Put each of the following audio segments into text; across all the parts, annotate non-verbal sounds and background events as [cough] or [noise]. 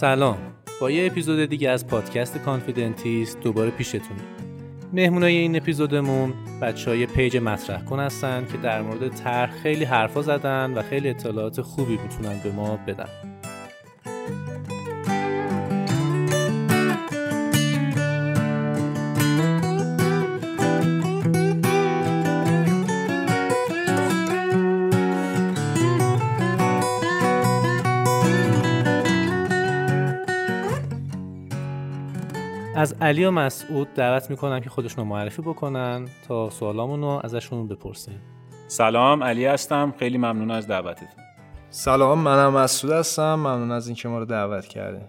سلام. با یه اپیزود دیگه از پادکست Confidentist دوباره پیشتونیم. مهمونای این اپیزودمون بچه های page مطرح کن هستن که در مورد طرح خیلی حرفا زدن و خیلی اطلاعات خوبی می‌تونن به ما بدن. از علی و مسعود دعوت می‌کنم که خودشون رو معرفی بکنن تا سوالامون رو ازشون بپرسیم. سلام علی هستم. خیلی ممنون از دعوتتون. سلام منم مسعود هستم. ممنون از اینکه ما رو دعوت کردین.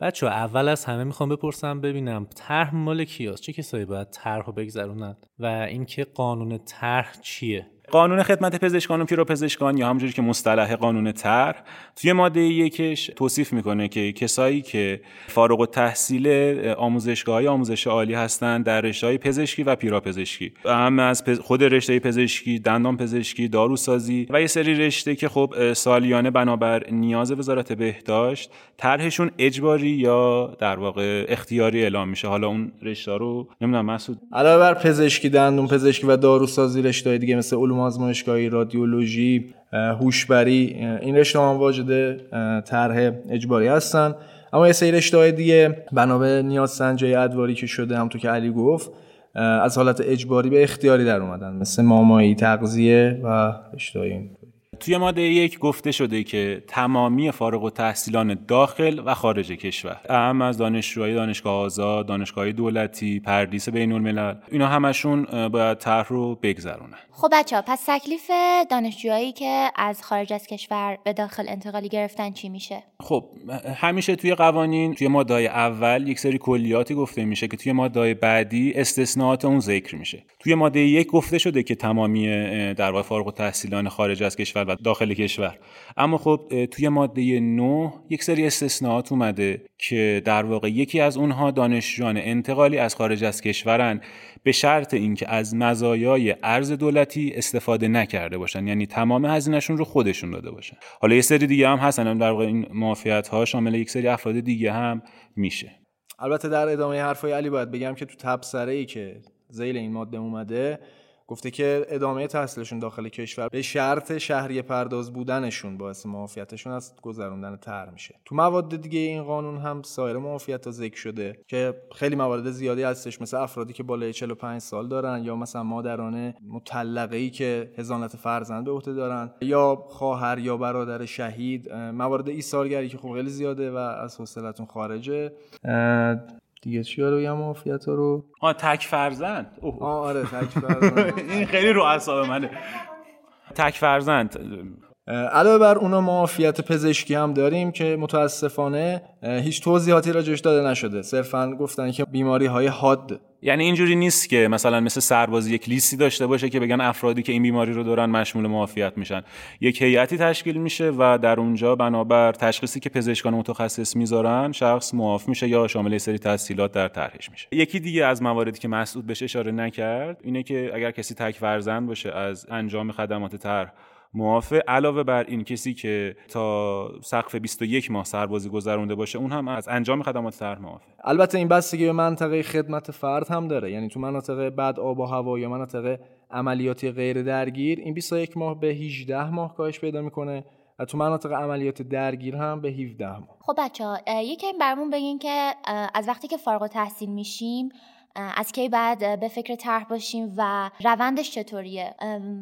بچه اول از همه می‌خوام بپرسم ببینم طرح مال کیاست؟ چه کسایی باید طرح رو بگذرونن؟ و اینکه قانون طرح چیه؟ قانون خدمت پزشکان و پیروپزشکان یا همونجوری که مصطلح قانون تر توی ماده یکش توصیف می‌کنه که کسایی که فارغ التحصیل آموزشگاه آموزش عالی هستند در رشته پزشکی و پیراپزشکی. هم از خود رشته پزشکی دندان پزشکی داروسازی و یه سری رشته که خب سالیانه بنابر نیاز وزارت بهداشت طرحشون اجباری یا در واقع اختیاری اعلام میشه. حالا اون رشته رو نمی‌دونم مسعود. علاوه بر پزشکی دندون پزشکی و داروسازی رشته دیگه مثل آزمایشگاهی رادیولوژی هوشبری این رشته هم واجد طرح اجباری هستن. اما یه سری رشته دیگه بنا به نیاز سنجای ادواری که شده همونطور که علی گفت از حالت اجباری به اختیاری در اومدن مثل مامایی تغذیه و رشته توی ماده یک گفته شده که تمامی فارغ و تحصیلان داخل و خارج کشور اهم از دانشجوهای دانشگاه آزاد دانشگاه دولتی پردیس بین الملل اینا همشون باید طرح رو بگذرونن. خب بچه ها پس تکلیف دانشجوهایی که از خارج از کشور به داخل انتقالی گرفتن چی میشه؟ خب همیشه توی قوانین توی ماده اول یک سری کلیاتی گفته میشه که توی ماده بعدی استثناءات اون ذکر میشه. توی ماده یک گفته شده که تمامی در واقع فارغ التحصیلان خارج از کشور و داخل کشور. اما خب توی ماده 9 یک سری استثناءات اومده که در واقع یکی از اونها دانشجویان انتقالی از خارج از کشورن به شرط اینکه از مزایای ارز دولتی استفاده نکرده باشن. یعنی تمام هزینهشون رو خودشون داده باشن. حالا یه سری دیگه هم هستن در واقع این معافیت ها شامل یک سری افراد دیگه هم میشه. البته در ادامه حرفای علی باید بگم که تو تبصره ای که زیل این ماده اومده گفته که ادامه تحصیلشون داخل کشور به شرط شهری پرداز بودنشون باعث معافیتشون از گذروندن تر میشه. تو مواد دیگه این قانون هم سایر معافیت ها ذکر شده که خیلی موارد زیادی هستش مثل افرادی که بالای 45 سال دارن یا مثلا مادران مطلقه ای که هزانت فرزند به عهده دارن یا خواهر یا برادر شهید. موارد ایثارگری که خب خیلی زیاده و از حوصلتون خارجه. دیگه چی رو بگم معافیت رو؟ آه تک فرزند. آه آره تک [laughs] فرزند. این خیلی رو اعصاب منه. تک فرزند. علاوه بر اونا معافیت پزشکی هم داریم که متاسفانه هیچ توضیحاتی راجعش داده نشده. صرفا گفتن که بیماری های حاد. یعنی اینجوری نیست که مثلا مثل سربازی یک لیستی داشته باشه که بگن افرادی که این بیماری رو دارن مشمول معافیت میشن. یک هیئتی تشکیل میشه و در اونجا بنابر تشخیصی که پزشکان متخصص می‌ذارن شخص معاف میشه یا شامل سری تحصیلات در طرحش میشه. یکی دیگه از مواردی که مسعود بهش اشاره نکرد اینه که اگر کسی تک فرزند باشه از انجام خدمات طرح معافه علاوه بر این کسی که تا سقف 21 ماه سربازی گذرونده باشه اون هم از انجام خدمات طرح معافه. البته این بستگی به منطقه خدمت فرد هم داره. یعنی تو مناطق بد آب و هوا یا مناطق عملیاتی غیر درگیر این 21 ماه به 18 ماه کاهش پیدا می‌کنه و تو مناطق عملیات درگیر هم به 17 ماه. خب بچه ها یکم برمون بگین که از وقتی که فارغ تحصیل میشیم از کی بعد به فکر طرح باشیم و روندش چطوریه؟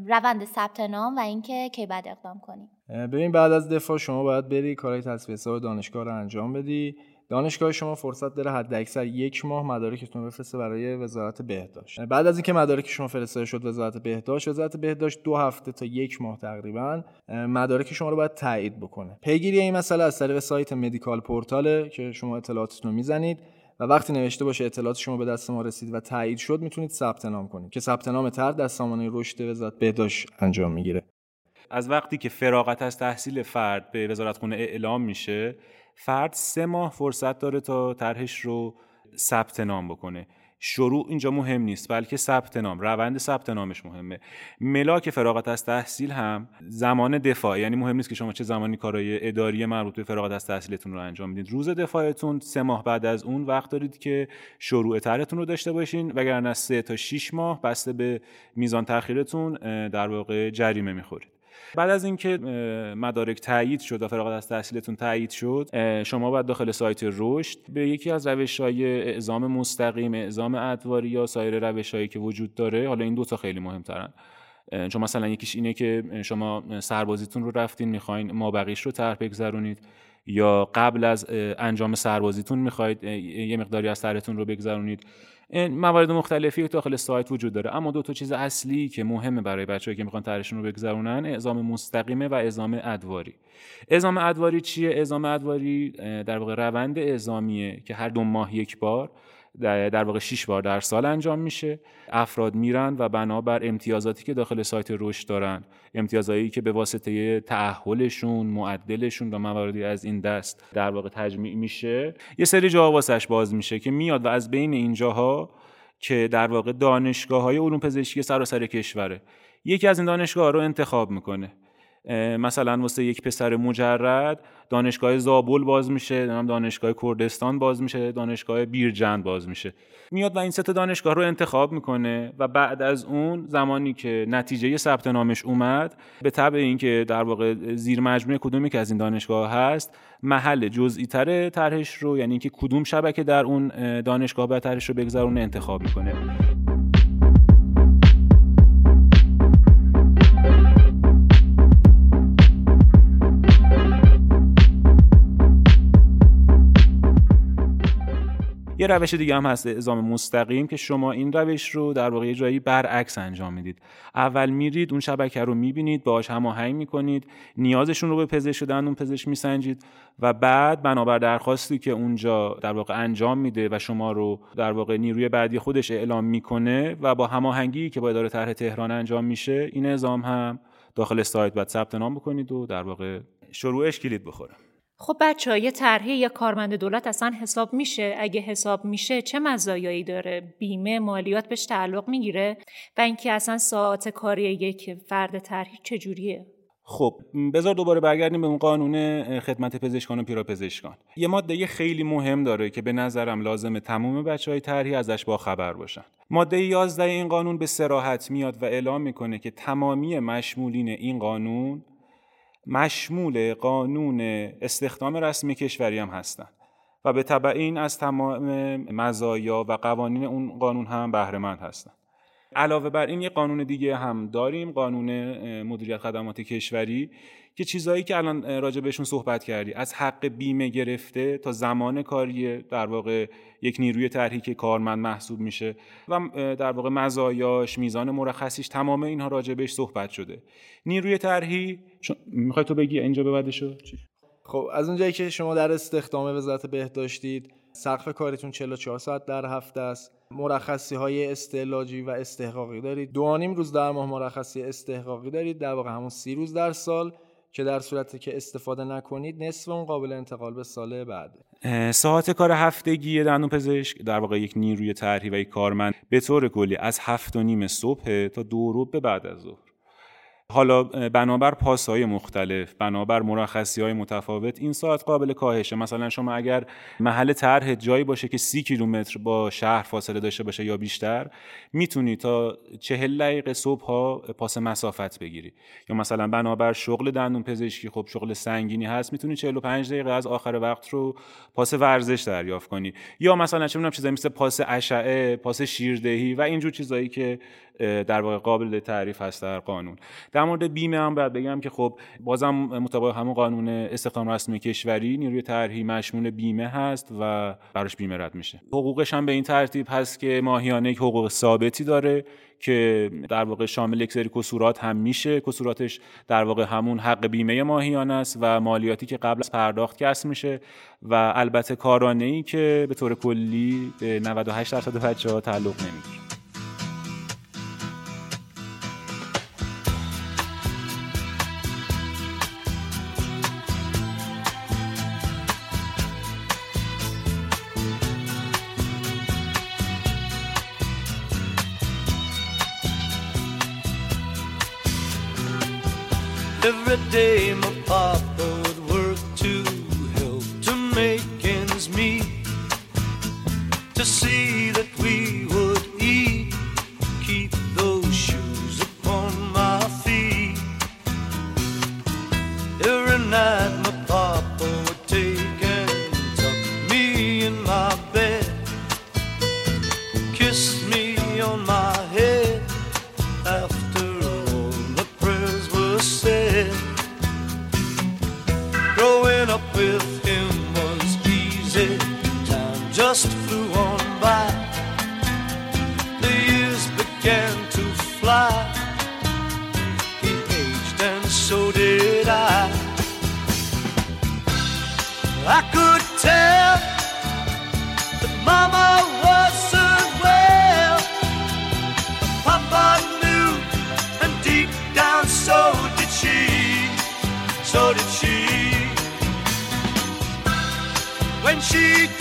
روند ثبت نام و اینکه کی بعد اقدام کنیم. ببین بعد از دفاع شما باید بری کارهای تصفیه حساب دانشگاه رو انجام بدی. دانشگاه شما فرصت داره حد اکثر یک ماه مدارکتون بفرسته برای وزارت بهداشت. بعد از اینکه مدارک شما فرستاده شد وزارت بهداشت وزارت بهداشت دو هفته تا یک ماه تقریبا مدارک شما رو باید تایید بکنه. پیگیری این مسئله از طریق سایت مدیکال پورتاله که شما اطلاعاتتون رو می‌زنید. و وقتی نوشته باشه اطلاعات شما به دست ما رسید و تایید شد می‌تونید ثبت نام کنید که ثبت نام تر در سامانه رشد وزارت بهداشت انجام می‌گیره. از وقتی که فراغت از تحصیل فرد به وزارت خونه اعلام میشه فرد سه ماه فرصت داره تا طرحش رو ثبت نام بکنه. شروع اینجا مهم نیست بلکه ثبت نام روند ثبت نامش مهمه. ملاک فراغت از تحصیل هم زمان دفاع یعنی مهم نیست که شما چه زمانی کارهای اداری مربوط به فراغت از تحصیلتون رو انجام می‌دید روز دفاعتون سه ماه بعد از اون وقت دارید که شروع طرحتون رو داشته باشین وگرنه سه تا 6 ماه بسته به میزان تاخیرتون در واقع جریمه می‌خورید. بعد از اینکه مدارک تایید شد و فراغت از تحصیلتون تایید شد شما باید داخل سایت رشد به یکی از روش های اعزام مستقیم اعزام ادواری یا سایر روش هایی که وجود داره حالا این دو تا خیلی مهمترن. چون مثلا یکیش اینه که شما سربازیتون رو رفتین می‌خواین ما بقیش رو طرح بگذرونید. یا قبل از انجام سربازیتون می‌خواید یه مقداری از طرحتون رو بگذرونید. موارد مختلفی داخل سایت وجود داره. اما دو تا چیز اصلی که مهمه برای بچه‌ای که می‌خوان طرحشون رو بگذرونن اعزام مستقیمه و اعزام ادواری. اعزام ادواری چیه؟ اعزام ادواری در واقع روند اعزامیه که هر دو ماه یک بار در واقع 6 بار در سال انجام میشه. افراد میرن و بنابر امتیازاتی که داخل سایت رشد دارن امتیازایی که به واسطه تعهلشون معدلشون و مواردی از این دست در واقع تجمیع میشه یه سری جا واسش باز میشه که میاد و از بین این جاها که در واقع دانشگاه های علوم پزشکی سراسر کشوره. یکی از این دانشگاه رو انتخاب می‌کنه. مثلا واسه یک پسر مجرد دانشگاه زابل باز میشه دانشگاه کردستان باز میشه دانشگاه بیرجند باز میشه. میاد و این سه دانشگاه رو انتخاب می‌کنه و بعد از اون زمانی که نتیجه ثبت نامش اومد به طبع اینکه در واقع زیر مجموعه کدومی که از این دانشگاه هست محل جزئی تر طرحش رو یعنی اینکه کدوم شبکه در اون دانشگاه باید طرحش رو بگذرونه انتخاب می‌کنه. یه روش دیگه هم هست اعزام مستقیم که شما این روش رو در واقع جایی برعکس انجام می‌دید. اول میرید اون شبکه رو می‌بینید باهاش هماهنگ می‌کنید نیازشون رو به پزشک شدن اون پزشک میسنجید و بعد بنابر درخواستی که اونجا در واقع انجام میده و شما رو در واقع نیروی بعدی خودش اعلام می‌کنه و با هماهنگی که با اداره طرح تهران انجام میشه این اعزام هم داخل سایت بعد ثبت نام بکنید و در واقع شروعش کلید بخوره. خب بچه یه طرحی یا کارمند دولت اصلا حساب میشه؟ اگه حساب میشه چه مزایایی داره؟ بیمه مالیات بهش تعلق می‌گیره؟ و اینکه اصلا ساعت کاری یک فرد طرحی چجوریه خب بذار دوباره برگردیم به اون قانون خدمت پزشکان و پیراپزشکان. یه ماده خیلی مهم داره که به نظرم لازمه تمام بچه های طرحی ازش با خبر باشن. ماده 11 این قانون به سراحت میاد و اعلام می‌کنه که تمامی مشمولین این قانون مشمول قانون استخدام رسمی کشوری هم هستند و به طبع این از تمام مزایا و قوانین اون قانون هم بهرهمند هستند علاوه بر این یه قانون دیگه هم داریم قانون مدیریت خدمات کشوری که چیزهایی که الان راجع بهشون صحبت کردی از حق بیمه گرفته تا زمان کاری در واقع یک نیروی طرحی که کارمند محسوب میشه و در واقع مزایاش میزان مرخصیش تمام اینها راجع بهش صحبت شده. نیروی طرحی؟ می‌خوای تو بگی اینجا به بعدشو خب از اونجایی که شما در استخدام وزارت بهداشتید سقف کارتون 44 ساعت در هفته است. مرخصی های استعلاجی و استحقاقی دارید. دو روز در ماه مرخصی استحقاقی دارید. در واقع همون سی روز در سال که در صورتی که استفاده نکنید نصف اون قابل انتقال به سال بعد. ساعت کار هفتگی دندون پزشک در واقع یک نیروی طرحی و یک کارمند به طور کلی از هفت و نیم صبح تا دو به بعد از ظهر. حالا بنابر پاسهای مختلف بنابر مرخصی های متفاوت این ساعت قابل کاهشه. مثلا شما اگر محل طرح جایی باشه که سی کیلومتر با شهر فاصله داشته باشه یا بیشتر می‌تونی تا چهل دقیقه صبح ها پاس مسافت بگیری. یا مثلا بنابر شغل دندون پزشکی خب شغل سنگینی هست می‌تونی 45 دقیقه از آخر وقت رو پاس ورزش دریافت کنی. یا مثلا چه می‌دونم چیزایی مثل پاس اشعه پاس شیردهی و اینجور چیزایی که در واقع قابل تعریف هست در قانون. در مورد بیمه هم باید بگم که خب بازم مطابق همون قانون استخدام رسمی کشوری نیروی طرحی مشمول بیمه هست و براش بیمه رد میشه. حقوقش هم به این ترتیب هست که ماهیانه یک حقوق ثابتی داره که در واقع شامل یک سری کسورات هم میشه. کسوراتش در واقع همون حق بیمه ماهیانه است و مالیاتی که قبل از پرداخت کسب میشه و البته کارانه ای که به طور کلی به 98 درصد بچه ها تعلق نمی‌گیره. Day fly. He aged and so did I. I could tell that Mama wasn't well. Papa knew, and deep down so did she. So did she. When she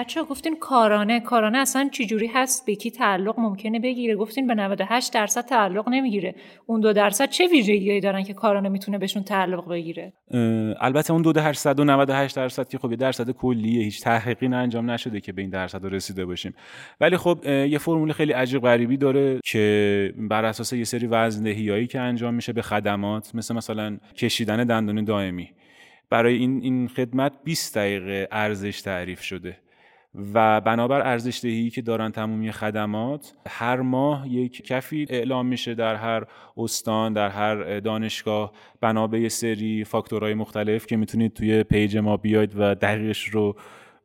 بچه ها گفتین کارانه کارانه اصلا چجوری هست؟ به کی تعلق ممکنه بگیره؟ گفتین به 98 درصد تعلق نمی‌گیره. اون دو درصد چه ویژگیهایی دارن که کارانه می‌تونه بهشون تعلق بگیره؟ البته اون دو ده 898 درصد که خب یه درصد کلیه هیچ تحقیقی نه انجام نشده که به این درصد رسیده باشیم. ولی خب یه فرمول خیلی عجیب غریبی داره که بر اساس یه سری وزندهیایی که انجام میشه به خدمات مثل مثلا کشیدن دندون دائمی. برای این این خدمت 20 دقیقه ارزش تعریف شده. و بنابر ارزش دهی که دارن تمامی خدمات هر ماه یک کفی اعلام میشه در هر استان در هر دانشگاه بنا به سری فاکتورهای مختلف که می‌تونید توی پیج ما بیاید و دقیقش رو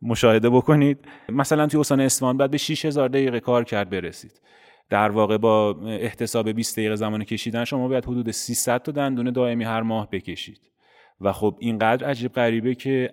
مشاهده بکنید. مثلا توی استان اصفهان بعد به 6000 دقیقه کار کرد برسید. در واقع با احتساب 20 دقیقه زمان کشیدن شما باید حدود 300 تا دندون دائمی هر ماه بکشید. و خب اینقدر عجیب غریبه که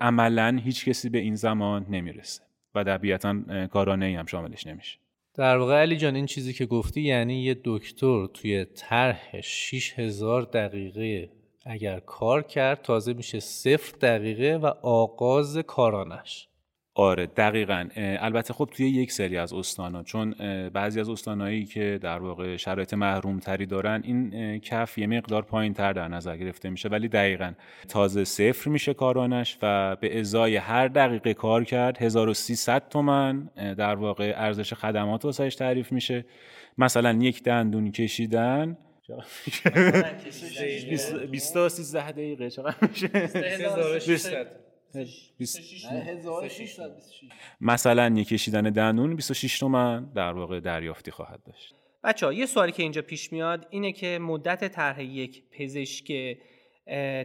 عملا هیچ کسی به این زمان نمی‌رسه و طبیعتا کارانه هم شاملش نمیشه. در واقع علی جان این چیزی که گفتی یعنی یه دکتر توی طرح 6000 دقیقه اگر کار کرد تازه میشه صفر دقیقه و آغاز کارانش. آره دقیقا. البته خب توی یک سری از استانا چون بعضی از استانایی که در واقع شرایط محروم تری دارن این کف یه مقدار پایین تر در نظر گرفته میشه ولی دقیقا. تازه صفر میشه کارانش و به ازای هر دقیقه کار کرد 1300 تومن در واقع ارزش خدمات واسهش تعریف میشه. مثلا یک دندون کشیدن. 20 تا 13 دقیقه چقدر میشه؟ مثلا یک کشیدن دندون 26 تومن در واقع دریافتی خواهد داشت. بچه ها یه سوالی که اینجا پیش میاد اینه که مدت طرح یک پزشک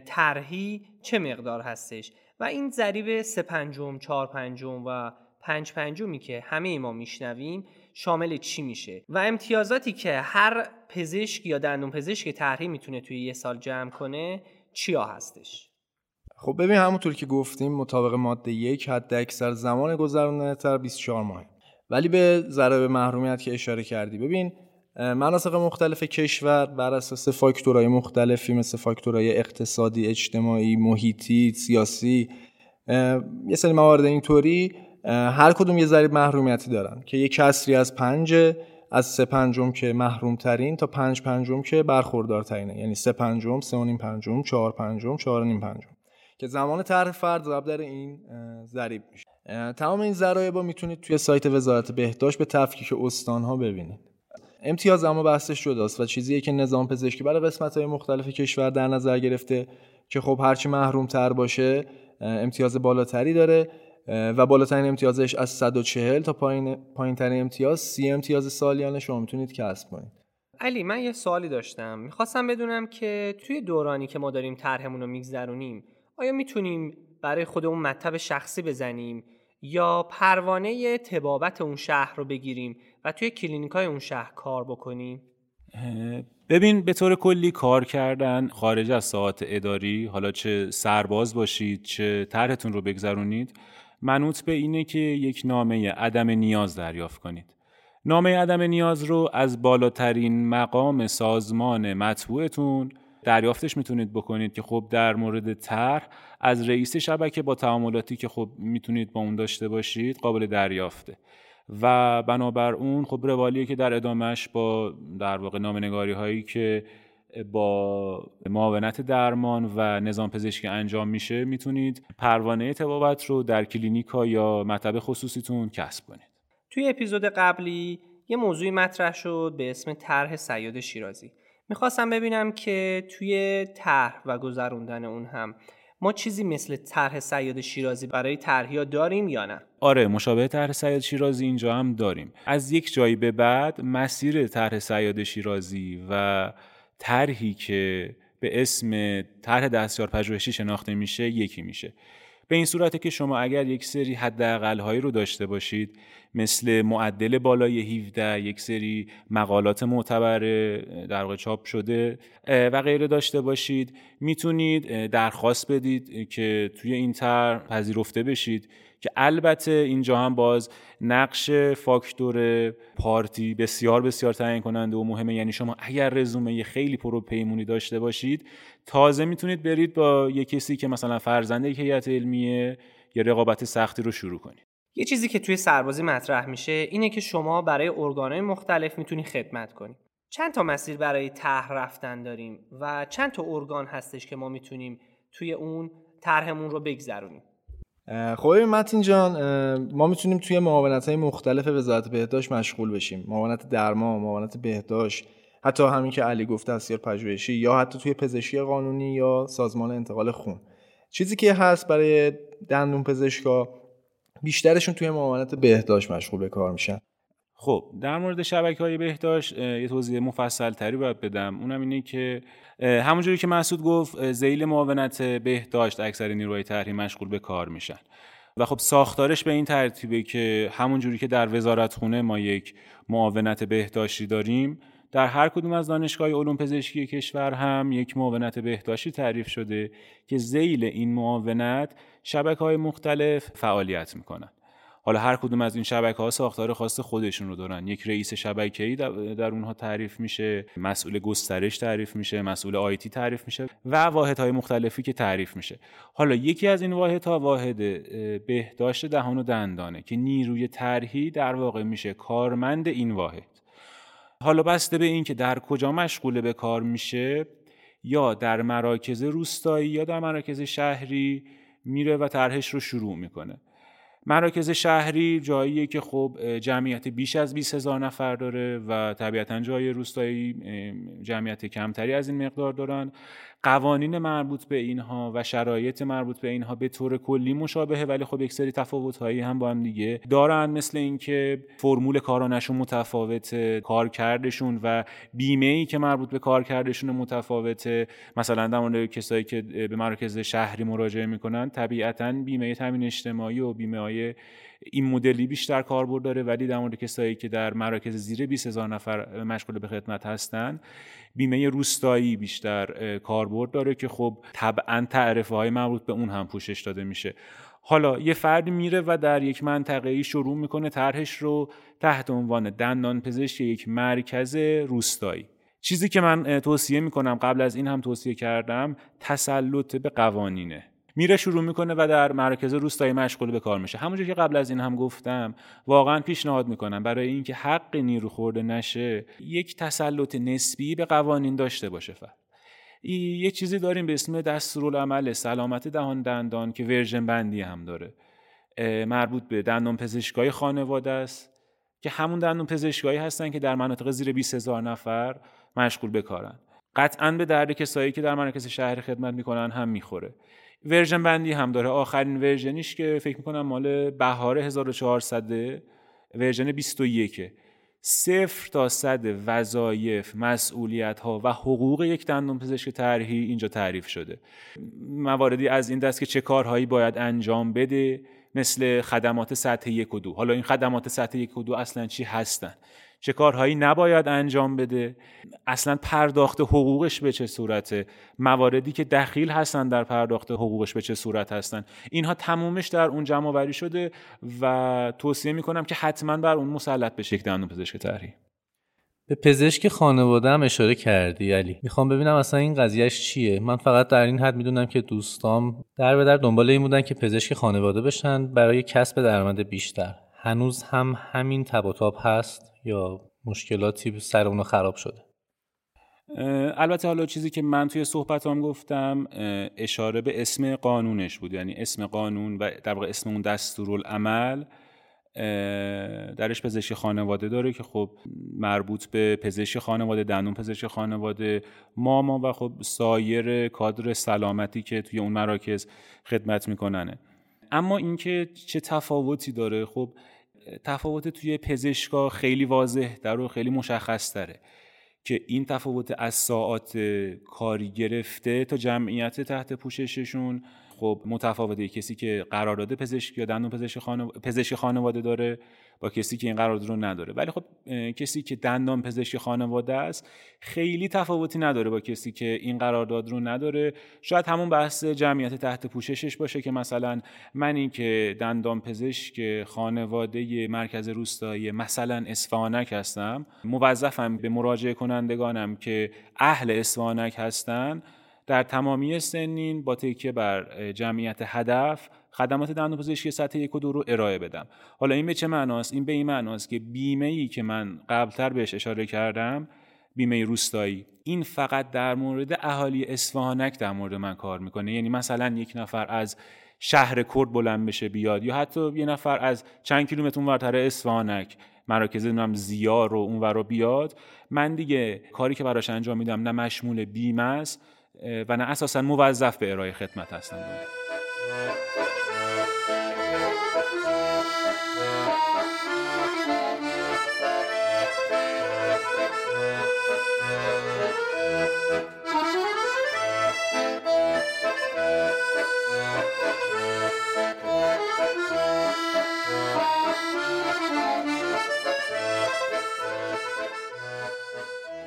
طرحی چه مقدار هستش؟ و این ضریب سه پنجم چهار پنجم و پنج پنجمی که همه ما میشنویم شامل چی میشه؟ و امتیازاتی که هر پزشک یا دندون پزشک طرحی می‌تونه توی یه سال جمع کنه چیا هستش؟ خب ببین همونطور که گفتیم مطابق ماده یک حد اکثر زمان گذراندن تر 24 ماه ولی به ضرب محرومیت که اشاره کردی ببین مناطق مختلف کشور بر اساس فاکتورهای مختلفی مثل فاکتورهای اقتصادی اجتماعی محیطی سیاسی یه سری موارد اینطوری هر کدوم یه ضریب محرومیتی دارن که یه کسری از پنج از سه پنجم که محروم ترین تا پنج پنجم که برخوردار ترینه یعنی سه پنجم سه و نیم پنجم چهار پنجم چهار و نیم پنجم. که زمان طرح فرد ضرب در این ضریب میشه. تمام این ضرایب رو می‌تونید توی سایت وزارت بهداشت به تفکیک استانها ببینید. امتیاز اما بحثش جداست و چیزیه که نظام پزشکی برای قسمت های مختلف کشور در نظر گرفته که خب هرچی محروم تر باشه امتیاز بالاتری داره و بالاترین امتیازش از 140 تا پایین پایین ترین امتیاز 30 امتیاز سالیانه شما می‌تونید کسب کنید. علی من یه سوالی داشتم. می‌خواستم بدونم که توی دورانی که ما داریم طرحمون رو میگذرونیم آیا می‌تونیم برای خودمون مطب شخصی بزنیم یا پروانه تبابت اون شهر رو بگیریم و توی کلینیک های اون شهر کار بکنیم؟ ببین به طور کلی کار کردن خارج از ساعت اداری حالا چه سرباز باشید چه طرحتون رو بگذرونید منوط به اینه که یک نامه عدم نیاز دریافت کنید. نامه عدم نیاز رو از بالاترین مقام سازمان مطبوعتون دریافتش می‌تونید بکنید که خب در مورد طرح از رئیس شبکه با تعاملاتی که خب می‌تونید با اون داشته باشید قابل دریافته. و بنابر اون خب روالیه که در ادامهش با در واقع نامنگاری هایی که با معاونت درمان و نظام پزشکی انجام میشه می‌تونید پروانه تبابت رو در کلینیکا یا مطب خصوصیتون کسب کنید. توی اپیزود قبلی یه موضوعی مطرح شد به اسم طرح سیاد شیرازی. می‌خواستم ببینم که توی طرح و گذروندن اون هم ما چیزی مثل طرح سیاد شیرازی برای طرحیا داریم یا نه؟ آره مشابه طرح سیاد شیرازی اینجا هم داریم. از یک جایی به بعد مسیر طرح سیاد شیرازی و طرحی که به اسم طرح دستیار پژوهشی شناخته میشه یکی میشه. به این صورته که شما اگر یک سری حداقل هایی رو داشته باشید مثل معدل بالای 17 یک سری مقالات معتبر در واقع چاپ شده و غیره داشته باشید می‌تونید درخواست بدید که توی این طرح پذیرفته بشید. که البته اینجا هم باز نقش فاکتور پارتی بسیار بسیار تعیین کننده و مهمه. یعنی شما اگر رزومه خیلی پرو پیمونی داشته باشید تازه می‌تونید برید با یه کسی که مثلا فرزنده هیئت علمیه یا رقابت سختی رو شروع کنید. یه چیزی که توی سربازی مطرح میشه اینه که شما برای ارگانهای مختلف می‌تونی خدمت کنی. چند تا مسیر برای طرح رفتن داریم و چند تا ارگان هستش که ما می‌تونیم توی اون طرحمون رو بگذرونیم. خب متین جان ما می‌تونیم توی معاونت های مختلف وزارت بهداشت مشغول بشیم. معاونت درمان معاونت بهداشت حتی همین که علی گفته دستیار پژوهشی یا حتی توی پزشکی قانونی یا سازمان انتقال خون. چیزی که هست برای دندون پزشکا بیشترشون توی معاونت بهداشت مشغول به کار میشن. خب در مورد شبکه های بهداشت یه توضیح مفصل تری باید بدم. اونم اینه که همونجوری که مسعود گفت زیل معاونت بهداشت اکثر نیروهای طرحی مشغول به کار میشن. و خب ساختارش به این ترتیبه که همونجوری که در وزارت خونه ما یک معاونت بهداشتی داریم در هر کدوم از دانشگاه علوم پزشکی کشور هم یک معاونت بهداشتی تعریف شده که زیل این معاونت شبکه های مختلف فعالیت می‌کنن. حالا هر کدوم از این شبکه ها ساختار خاص خودشون رو دارن. یک رئیس شبکه‌ای در اونها تعریف میشه مسئول گسترش تعریف میشه مسئول آیتی تعریف میشه و واحد های مختلفی که تعریف میشه. حالا یکی از این واحد ها واحد بهداشت دهان و دندانه که نیروی طرحی در واقع میشه کارمند این واحد. حالا بسته به این که در کجا مشغول به کار میشه یا در مراکز روستایی یا در مراکز شهری میره و طرحش رو شروع می‌کنه. مراکز شهری جاییه که خب جمعیت بیش از 20 هزار نفر داره و طبیعتا جای روستایی جمعیت کمتری از این مقدار دارن. قوانین مربوط به اینها و شرایط مربوط به اینها به طور کلی مشابهه ولی خب یک سری تفاوت‌هایی هم با هم دیگه دارن مثل اینکه فرمول کارانشون متفاوته کارکردشون و بیمه ای که مربوط به کارکردشون متفاوته مثلا در مورد کسایی که به مراکز شهری مراجعه می‌کنن طبیعتا بیمه تامین اجتماعی و بیمه های این مدلی بیشتر کاربرد داره ولی در مورد کسایی که در مراکز زیر 20 هزار نفر مشغول به خدمت هستن بیمه روستایی بیشتر کاربرد داره که خب طبعا تعرفه های مربوط به اون هم پوشش داده میشه. حالا یه فردی میره و در یک منطقه ای شروع می‌کنه طرحش رو تحت عنوان دندان پزشک یک مرکز روستایی. چیزی که من توصیه می‌کنم قبل از این هم توصیه کردم تسلط به قوانینه. میره شروع می‌کنه و در مرکز روستایی مشغول به کار میشه. همونجور که قبل از این هم گفتم واقعا پیشنهاد می‌کنم برای اینکه حق نیرو خورده نشه یک تسلط نسبی به قوانین داشته باشه. فرد یک چیزی داریم به اسم دستورالعمل سلامت دهان دندان که version بندی هم داره. مربوط به دندان پزشکای خانواده است که همون دندون پزشکایی هستن که در مناطق زیر 20 هزار نفر مشغول به کارن. قطعا به درد کسایی که در مرکز شهر خدمت می‌کنن هم می‌خوره. version بندی هم داره. آخرین version یش که فکر می‌کنم مال بهار 1400 version 21 صفر تا صد وظایف مسئولیت ها و حقوق یک دندون پزشک طرحی اینجا تعریف شده. مواردی از این دست که چه کارهایی باید انجام بده مثل خدمات سطح یک و دو. حالا این خدمات سطح یک و دو اصلا چی هستن؟ چه کارهایی نباید انجام بده. اصلا پرداخت حقوقش به چه صورته؟ مواردی که دخیل هستن در پرداخت حقوقش به چه صورت هستن؟ اینها تمومش در اون جمع آوری شده و توصیه می‌کنم که حتما بر اون مسلط بشه یک دندون پزشک طرحی. به پزشک خانواده هم اشاره کردی علی. می‌خوام ببینم اصلا این قضیهش چیه. من فقط در این حد می‌دونم که دوستام در به در دنبال این بودن که پزشک خانواده بشن برای کسب درآمد بیشتر. هنوز هم همین تب تاب هست یا مشکلاتی سر اونو خراب شده؟ البته حالا چیزی که من توی صحبتام گفتم اشاره به اسم قانونش بود. یعنی اسم قانون و در واقع اسم اون دستورالعمل درش پزشکی خانواده داره که خب مربوط به پزشکی خانواده دندون پزشکی خانواده ماما و خب سایر کادر سلامتی که توی اون مراکز خدمت میکننه. اما اینکه چه تفاوتی داره خب تفاوت توی پزشکا خیلی واضح در و خیلی مشخص داره که این تفاوت از ساعات کاری گرفته تا جمعیت تحت پوشششون خب متفاوته. کسی که قرارداد پزشکی یا دندون پزشکی خانواده, پزشکی خانواده داره با کسی که این قرارداد رو نداره. ولی خب کسی که دندان پزشکی خانواده است خیلی تفاوتی نداره با کسی که این قرارداد رو نداره. شاید همون بحث جمعیت تحت پوششش باشه که مثلا منی که دندان پزشک خانواده مرکز روستایی مثلا اسفانک هستم موظفم به مراجعه کنندگانم که اهل اسفانک هستن. در تمامی سنین با تکیه بر جمعیت هدف خدمات دندون پزشکی سطح یک و دو رو ارائه بدم. حالا این به چه معناست؟ این به این معناست که بیمه ای که من قبلتر بهش اشاره کردم بیمه روستایی این فقط در مورد اهالی اصفهانک در مورد من کار می‌کنه. یعنی مثلا یک نفر از شهر کرد بلند بشه بیاد یا حتی یه نفر از چند کیلومتر اونورتر اصفهانک مراکز نام زیار رو اونور بیاد. من دیگه کاری که براش انجام میدم نه مشمول بیمه است و نه اساسا موظف به ارائه خدمت هستم.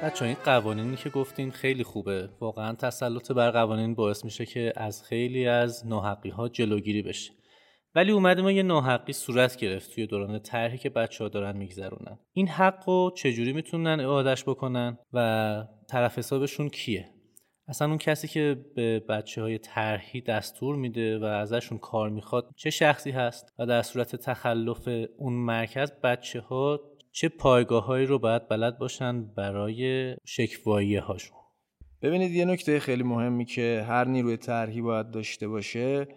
بچه این قوانینی که گفتین خیلی خوبه. واقعا تسلط بر قوانین باعث میشه که از خیلی از ناحقی ها جلوگیری بشه. ولی اومده ما یه ناحقی صورت گرفت توی دوران طرحی که بچه ها دارن میگذرونن. این حق رو چجوری می‌تونن اعادش بکنن و طرف حسابشون کیه؟ اصلا اون کسی که به بچه های طرحی دستور میده و ازشون کار می‌خواد چه شخصی هست؟ و در صورت تخلف اون مرکز بچه ها چه پایگاه رو باید بلد باشن برای شکوایی هاشون ببینید یه نکته خیلی مهمی که هر نیروی طرحی باید داشته باشه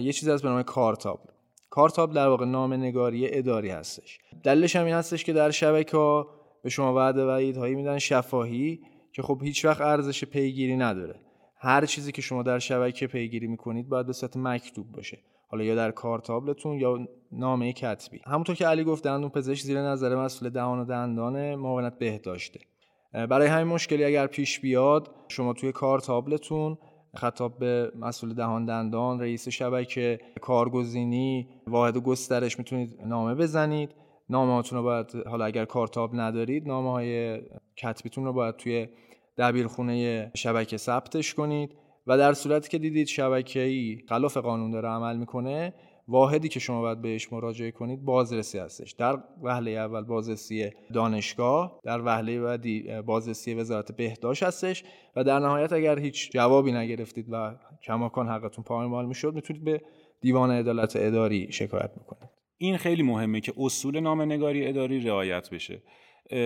یه چیزی از به نام کارتاب. کارتاب در واقع نام نگاری اداری هستش. دلیلش هم این هستش که در شبکه ها به شما وعده و هایی میدن شفاهی که خب هیچ وقت ارزش پیگیری نداره. هر چیزی که شما در شبکه پیگیری می‌کنید باید به صورت مکتوب باشه. حالا یا در کارتابلتون یا نامه کتبی. همونطور که علی گفت دندون پزشک زیر نظر مسئول دهان و دندان معاونت بهداشته. برای همین مشکلی اگر پیش بیاد شما توی کارتابلتون خطاب به مسئول دهان دندان رئیس شبکه کارگزینی واحد گسترش می‌تونید نامه بزنید. نامه هاتون رو باید حالا اگر کارتاب ندارید نامه های کتبیتون رو باید توی دبیرخونه شبکه ثبتش کنید. و در صورتی که دیدید شبکه‌ای خلاف قانون داره عمل می‌کنه واحدی که شما باید بهش مراجعه کنید بازرسی هستش. در وهله اول بازرسی دانشگاه در وهله بعدی بازرسی وزارت بهداشت هستش و در نهایت اگر هیچ جوابی نگرفتید و کماکان حقتون پایمال می‌شد می‌تونید به دیوان عدالت اداری شکایت بکنید. این خیلی مهمه که اصول نامنگاری اداری رعایت بشه.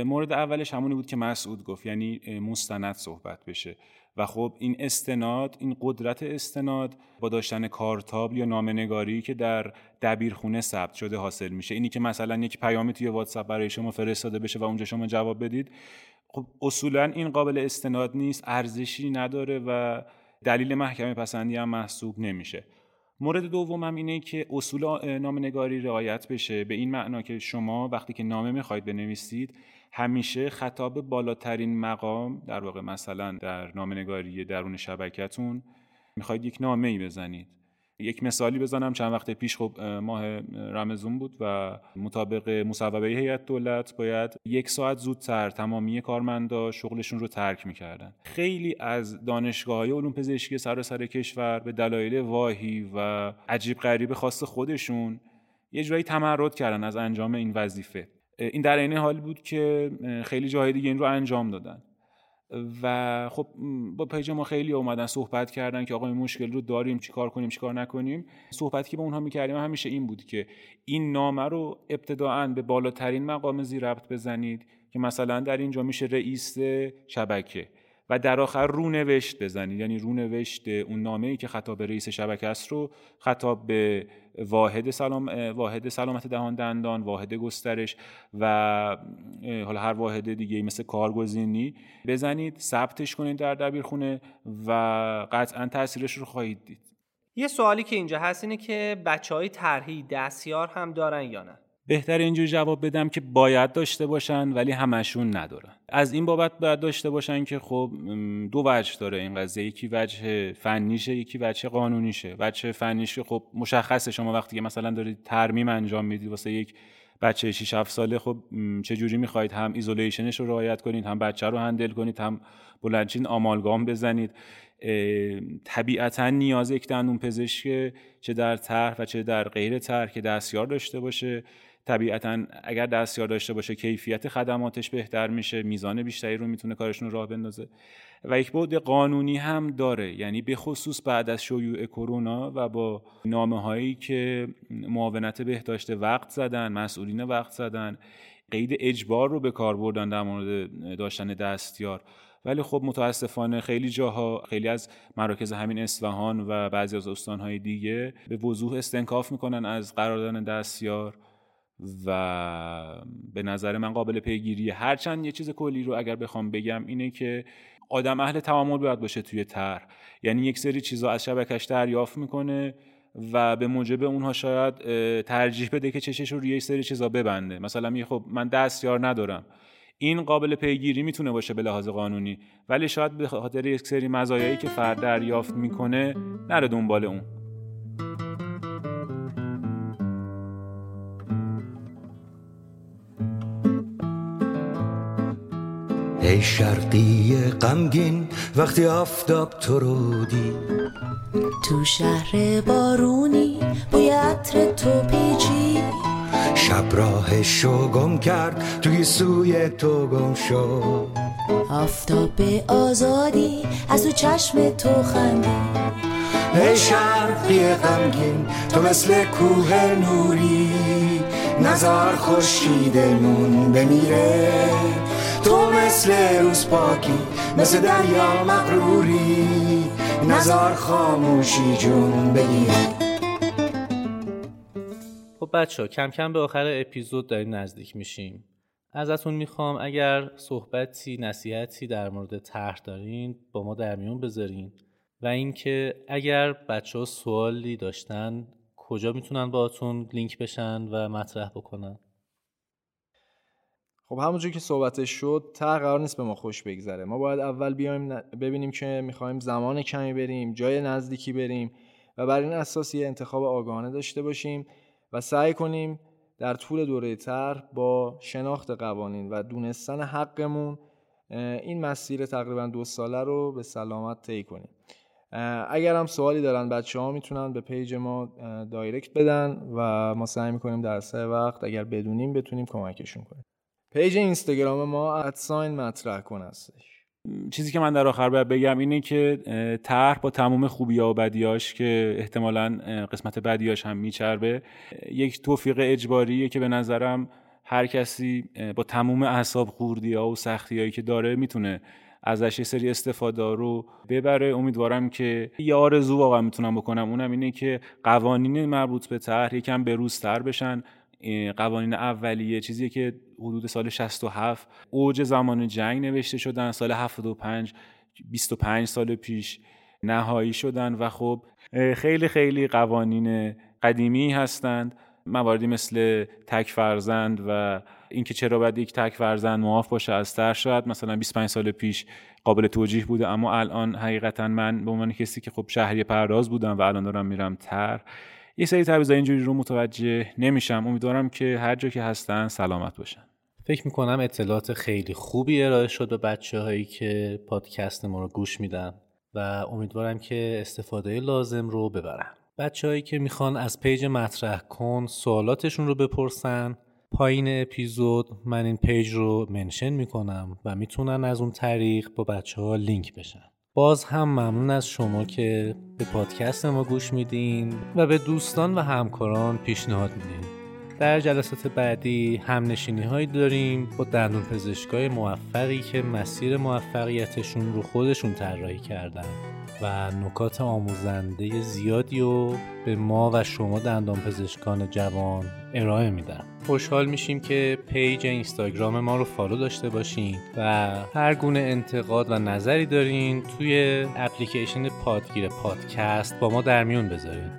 مورد اولش همونی بود که مسعود گفت یعنی مستند صحبت بشه. و خب این استناد این قدرت استناد با داشتن کارتابل یا نامنگاری که در دبیرخونه ثبت شده حاصل میشه. اینی که مثلا یک پیامی توی واتساپ برای شما فرستاده بشه و اونجا شما جواب بدید. خب اصولا این قابل استناد نیست ارزشی نداره و دلیل محکمه پسندی هم محسوب نمیشه. مورد دومم اینه که اصول نامنگاری رعایت بشه. به این معنا که شما وقتی که نامه می‌خواید بنویسید همیشه خطاب بالاترین مقام در واقع مثلا در نامنگاری درون شبکتون می‌خواید یک نامه ای بزنید. یک مثالی بزنم. چند وقت پیش خب ماه رمزون بود و مطابق مصوبه هیئت دولت باید یک ساعت زودتر تمامی کارمندا شغلشون رو ترک می‌کردن. خیلی از دانشگاه های علوم پزشکی سراسر کشور به دلایل واهی و عجیب غریب خاص خودشون یه جورایی تمرد کردن از انجام این وظیفه. این در این حال بود که خیلی جاهای دیگه این رو انجام دادن. و خب با پیج ما خیلی اومدن صحبت کردن که آقا این مشکل رو داریم چیکار کنیم چیکار نکنیم. صحبتی که با اونها می‌کردیم همیشه این بود که این نامه رو ابتداعا به بالاترین مقام زیر ربط بزنید که مثلا در اینجا میشه رئیس شبکه. و در آخر رونوشت بزنید. یعنی رونوشت اون نامه ای که خطاب به رئیس شبکه است رو خطاب به واحد سلام واحد سلامت دهان دندان واحد گسترش و حالا هر واحد دیگه مثل کارگزینی بزنید ثبتش کنید در دبیرخونه و قطعا تاثیرش رو خواهید دید. یه سوالی که اینجا هست اینه که بچه های طرحی دستیار هم دارن یا نه؟ بهتر اینجوری جواب بدم که باید داشته باشن ولی همشون ندارن. از این بابت باید داشته باشن که خب دو وجه داره این قضیه. یکی وجه فنیشه یکی وجه قانونیشه. وجه فنیش خب مشخصه شما وقتی که مثلا دارید ترمیم انجام می‌دید واسه یک بچه 6 7 ساله خب چه جوری می‌خواید هم isolation ش رو رعایت کنید هم بچه رو handle کنید هم بلند شین آمالگام بزنید. طبیعتا نیاز یک دندون پزشک چه در طرح و چه در غیر طرح که دستیار داشته باشه. طبیعتا اگر دستیار داشته باشه کیفیت خدماتش بهتر میشه میزان بیشتری رو می‌تونه کارشون راه بندازه. و یک بود قانونی هم داره یعنی به خصوص بعد از شیوع کرونا و با نامه هایی که معاونت بهداشت وقت زدن مسئولین وقت زدن قید اجبار رو به کار بردن در مورد داشتن دستیار. ولی خب متاسفانه خیلی جاها خیلی از مراکز همین اصفهان و بعضی از استانهای دیگه به وضوح استنکاف می‌کنن از قرار دادن دستیار. و به نظر من قابل پیگیری هرچند یه چیز کلی رو اگر بخوام بگم اینه که آدم اهل تعامل باید باشه توی تر یعنی یک سری چیزا از شبکش دریافت می‌کنه و به موجب اونها شاید ترجیح بده که چشش رو یک سری چیزا ببنده. مثلا میگه خب من دستیار ندارم. این قابل پیگیری می‌تونه باشه به لحاظ قانونی. ولی شاید به خاطر یک سری مزایایی که فرد دریافت می‌کنه نره دنبال اون. ای شرقی غمگین وقتی آفتاب تو رو تو شهر بارونی بوی عطر تو پیچی شب راهشو گم کرد توی سوی تو گم شد آفتاب آزادی از تو چشم تو خندی ای شرقی غمگین تو مثل کوه نوری نزار خورشیدمون بمیره تو مثل روز پاکی مثل دریا مغروری. نزار خاموشی جون بگیره خب بچه کم کم به آخر اپیزود داریم نزدیک میشیم. ازتون می‌خوام اگر صحبتی نصیحتی در مورد طرح دارین با ما در میون بذارین. و اینکه اگر بچه ها سوالی داشتن کجا می‌تونن باهاتون لینک بشن و مطرح بکنن؟ خب همونجور که صحبتش شد تا قرار نیست به ما خوش بگذره. ما باید اول بیایم ببینیم که می‌خوایم زمان کمی بریم جای نزدیکی بریم و بر این اساس یه انتخاب آگاهانه داشته باشیم و سعی کنیم در طول دوره تر با شناخت قوانین و دونستن حقمون این مسیر تقریبا دو ساله رو به سلامت طی کنیم. اگر هم سوالی دارن بچه ها می‌تونن به page ما direct بدن و ما سعی می‌کنیم در اسرع وقت اگر بدونیم بتونیم کمکشون کنیم. page اینستاگرام ما at sign مطرح کن هستش. چیزی که من در آخر باید بگم اینه که طرح با تمام خوبی و بدیاش که احتمالا قسمت بدیاش هم میچربه. یک توفیق اجباریه که به نظرم هر کسی با تمام اعصاب خوردی ها و سختی هایی که داره می‌تونه ازش یه سری استفاده رو ببره. امیدوارم که یه آرزو واقعا می‌تونم بکنم. اونم اینه که قوانین مربوط به طرح یکم بروزتر بشن. قوانین اولیه چیزی که حدود سال 67 اوج زمان جنگ نوشته شدن سال 75 25 سال پیش نهایی شدن و خب خیلی خیلی قوانین قدیمی هستند مواردی مثل تک فرزند و اینکه چرا باید یک تک فرزند معاف باشه از تر شاید مثلا 25 سال پیش قابل توجیه بوده اما الان حقیقتا من به عنوان کسی که خب شهری پرداز بودم و الان دارم میرم تر. یه سری تعویضای اینجوری رو متوجه نمیشم. امیدوارم که هر جا که هستن سلامت باشن. فکر می‌کنم اطلاعات خیلی خوبی ارائه شد به بچه هایی که پادکست ما رو گوش میدن و امیدوارم که استفاده لازم رو ببرن. بچه هایی که می‌خوان از پیج مطرح کن سوالاتشون رو بپرسن. پایین اپیزود من این page رو mention می‌کنم و می‌تونن از اون طریق با بچه ها لینک بشن. باز هم ممنون از شما که به پادکست ما گوش میدین و به دوستان و همکاران پیشنهاد میدین. در جلسات بعدی هم نشینی هایی داریم با دندون پزشکای موفقی که مسیر موفقیتشون رو خودشون طراحی کردن. و نکات آموزنده زیادی رو به ما و شما دندان پزشکان جوان ارائه میدن. خوشحال میشیم که page اینستاگرام ما رو follow داشته باشین و هر گونه انتقاد و نظری دارین توی اپلیکیشن پادگیر پادکست با ما در میون بذارین.